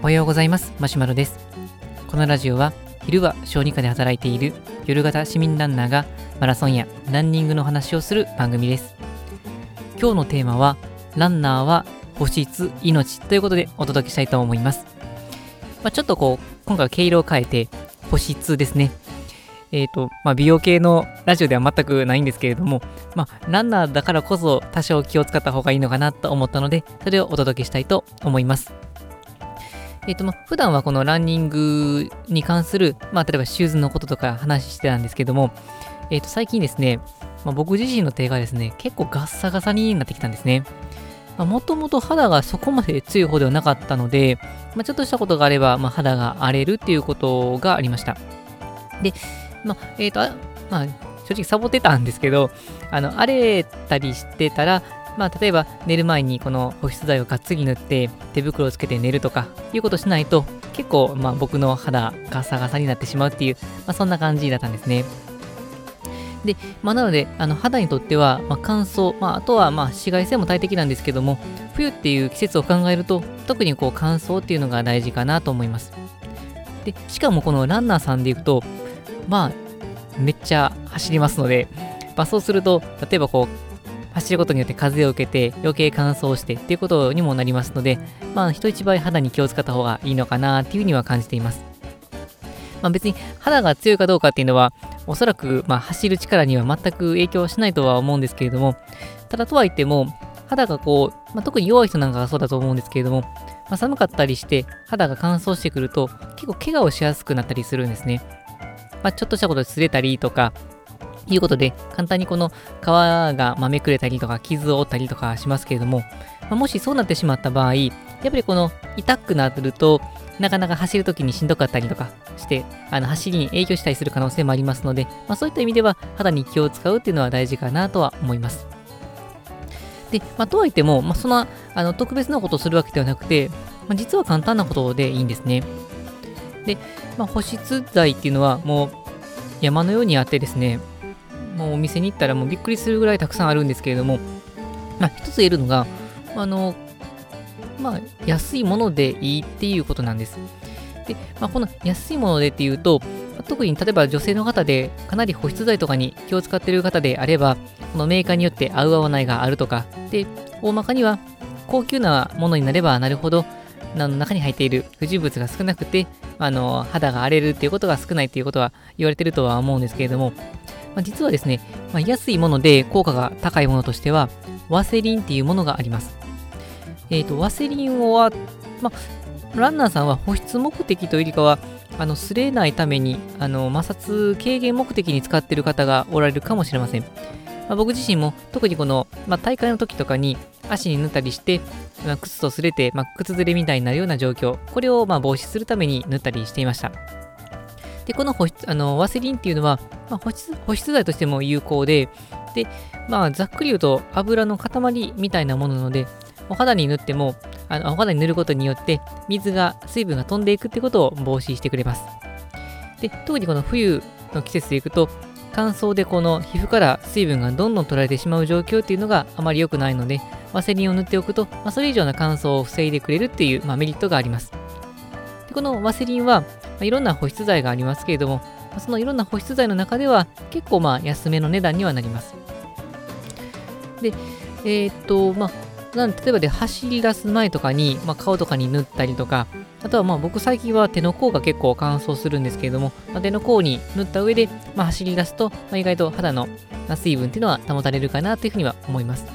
おはようございます。マシュマロです。このラジオは昼は小児科で働いている夜型市民ランナーがマラソンやランニングの話をする番組です。今日のテーマはランナーは保湿命ということでお届けしたいと思います。まあ、ちょっとこう、今回は毛色を変えて、保湿ですね。えっ、ー、と、まあ、美容系のラジオでは全くないんですけれども、まあ、ランナーだからこそ多少気を使った方がいいのかなと思ったので、それをお届けしたいと思います。えっ、ー、と、まあ、普段はこのランニングに関する、まあ、例えばシューズのこととか話してたんですけども、えっ、ー、と、最近ですね、まあ、僕自身の手がですね、結構ガッサガサになってきたんですね。もともと肌がそこまで強い方ではなかったので、まあ、ちょっとしたことがあれば、まあ、肌が荒れるっていうことがありました。で、まあ、えっ、ー、と、まあ、正直サボってたんですけど、あの、荒れたりしてたら、まあ、例えば寝る前にこの保湿剤をがっつり塗って手袋をつけて寝るとかいうことしないと結構まあ僕の肌ガサガサになってしまうっていう、まあ、そんな感じだったんですね。で、まあ、なので、あの肌にとっては、まあ、乾燥、まあ、あとはまあ紫外線も大敵なんですけども、冬っていう季節を考えると、特にこう乾燥っていうのが大事かなと思います。で、しかもこのランナーさんでいくと、まあ、めっちゃ走りますので、まあ、そうすると、例えばこう、走ることによって風を受けて余計乾燥してっていうことにもなりますので、まあ、人一倍肌に気を使った方がいいのかなっていうふうには感じています。まあ、別に肌が強いかどうかっていうのは、おそらく、ま、走る力には全く影響しないとは思うんですけれども、ただとはいっても、肌がこう、まあ、特に弱い人なんかがそうだと思うんですけれども、まあ、寒かったりして肌が乾燥してくると結構怪我をしやすくなったりするんですね。まあ、ちょっとしたことで擦れたりとか、いうことで、簡単にこの皮がまめくれたりとか、傷を負ったりとかしますけれども、まあ、もしそうなってしまった場合、やっぱりこの痛くなると、なかなか走るときにしんどかったりとかして、あの走りに影響したりする可能性もありますので、まあ、そういった意味では肌に気を使うっていうのは大事かなとは思います。で、まあ、とはいっても、まあ、そんなあの特別なことをするわけではなくて、まあ、実は簡単なことでいいんですね。で、まあ、保湿剤っていうのはもう山のようにあってですね、もうお店に行ったらもうびっくりするぐらいたくさんあるんですけれども、まあ、一つ言えるのが、あの、まあ、安いものでいいっていうことなんです。で、まあ、この安いものでっていうと、特に例えば女性の方でかなり保湿剤とかに気を使っている方であれば、このメーカーによって合う合わないがあるとか、で、大まかには高級なものになればなるほど、の中に入っている不純物が少なくて、あの肌が荒れるっていうことが少ないっていうことは言われてるとは思うんですけれども、まあ、実はですね、まあ、安いもので効果が高いものとしては、ワセリンっていうものがあります。えっ、ー、と、ワセリンは、まあ、ランナーさんは保湿目的というよりかは、あの、擦れないために、あの、摩擦軽減目的に使っている方がおられるかもしれません。まあ、僕自身も特にこの、まあ、大会の時とかに足に塗ったりして、まあ、靴と擦れて、まあ、靴ずれみたいになるような状況、これをまあ防止するために塗ったりしていました。で、この保湿、あの、ワセリンっていうのは、まあ、保湿、保湿剤としても有効で、で、まあ、ざっくり言うと油の塊みたいなものなので、お肌に塗っても、あのお肌に塗ることによって水が、水分が飛んでいくってことを防止してくれます。で、特にこの冬の季節でいくと、乾燥でこの皮膚から水分がどんどん取られてしまう状況っていうのがあまり良くないので、ワセリンを塗っておくと、まあ、それ以上の乾燥を防いでくれるっていう、まあ、メリットがあります。でこのワセリンは、まあ、いろんな保湿剤がありますけれども、そのいろんな保湿剤の中では結構まあ安めの値段にはなります。で、えー、っと、まあ、なん例えばで走り出す前とかに、まあ、顔とかに塗ったりとか、あとはまあ僕最近は手の甲が結構乾燥するんですけれども、まあ、手の甲に塗った上で、まあ、走り出すと、まあ、意外と肌の水分っていうのは保たれるかなというふうには思います。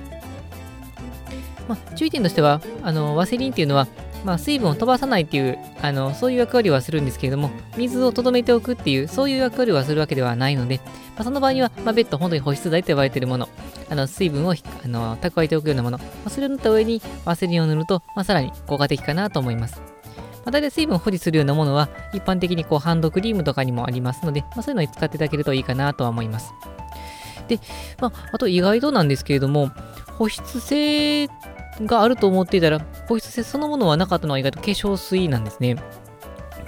まあ、注意点としては、あのワセリンっていうのは、まあ、水分を飛ばさないっていう、あの、そういう役割はするんですけれども、水を留めておくっていう、そういう役割はするわけではないので、まあ、その場合には、まあ、別途本当に保湿剤と呼ばれているもの、あの、水分をあの蓄えておくようなもの、まあ、それを塗った上にワセリンを塗ると、まあ、さらに効果的かなと思います。まあ、大体水分を保持するようなものは、一般的にこうハンドクリームとかにもありますので、まあ、そういうのを使っていただけるといいかなとは思います。で、まあ、あと意外となんですけれども、保湿性があると思っていたら、保湿性そのものはなかったのは意外と化粧水なんですね。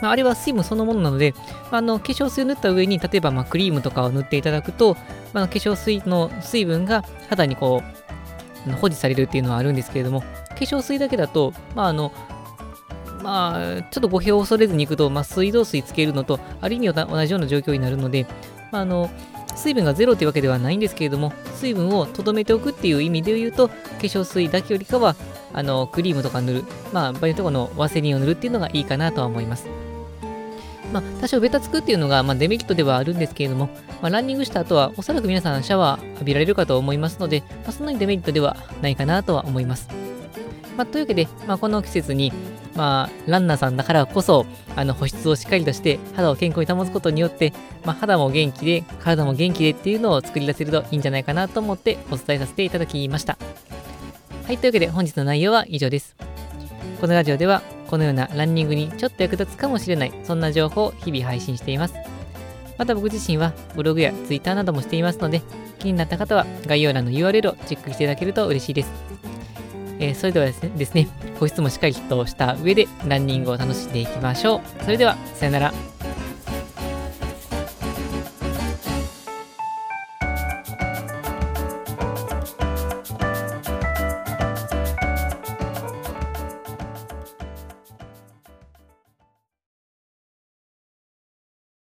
まあ、あれは水分そのものなので、あの化粧水を塗った上に、例えばまクリームとかを塗っていただくと、まあ、化粧水の水分が肌にこう、保持されるっていうのはあるんですけれども、化粧水だけだと、まああの、まあ、ちょっと語弊を恐れずにいくと、まあ、水道水つけるのと、ある意味同じような状況になるので、まあ、あの、水分がゼロというわけではないんですけれども、水分を留めておくっていう意味で言うと、化粧水だけよりかは、あの、クリームとか塗る、まあ、場合によってこのワセリンを塗るっていうのがいいかなとは思います。まあ、多少ベタつくっていうのが、まあ、デメリットではあるんですけれども、まあ、ランニングした後は、おそらく皆さんシャワー浴びられるかと思いますので、まあ、そんなにデメリットではないかなとは思います。まあ、というわけで、まあ、この季節に、まあ、ランナーさんだからこそ、あの保湿をしっかりとして肌を健康に保つことによって、まあ、肌も元気で、体も元気でっていうのを作り出せるといいんじゃないかなと思ってお伝えさせていただきました。はい、というわけで本日の内容は以上です。このラジオでは、このようなランニングにちょっと役立つかもしれない、そんな情報を日々配信しています。また僕自身はブログや Twitter などもしていますので、気になった方は概要欄の URL をチェックしていただけると嬉しいです。えー、それではですねですね、保湿もしっかりとした上でランニングを楽しんでいきましょう。それでは、さよなら。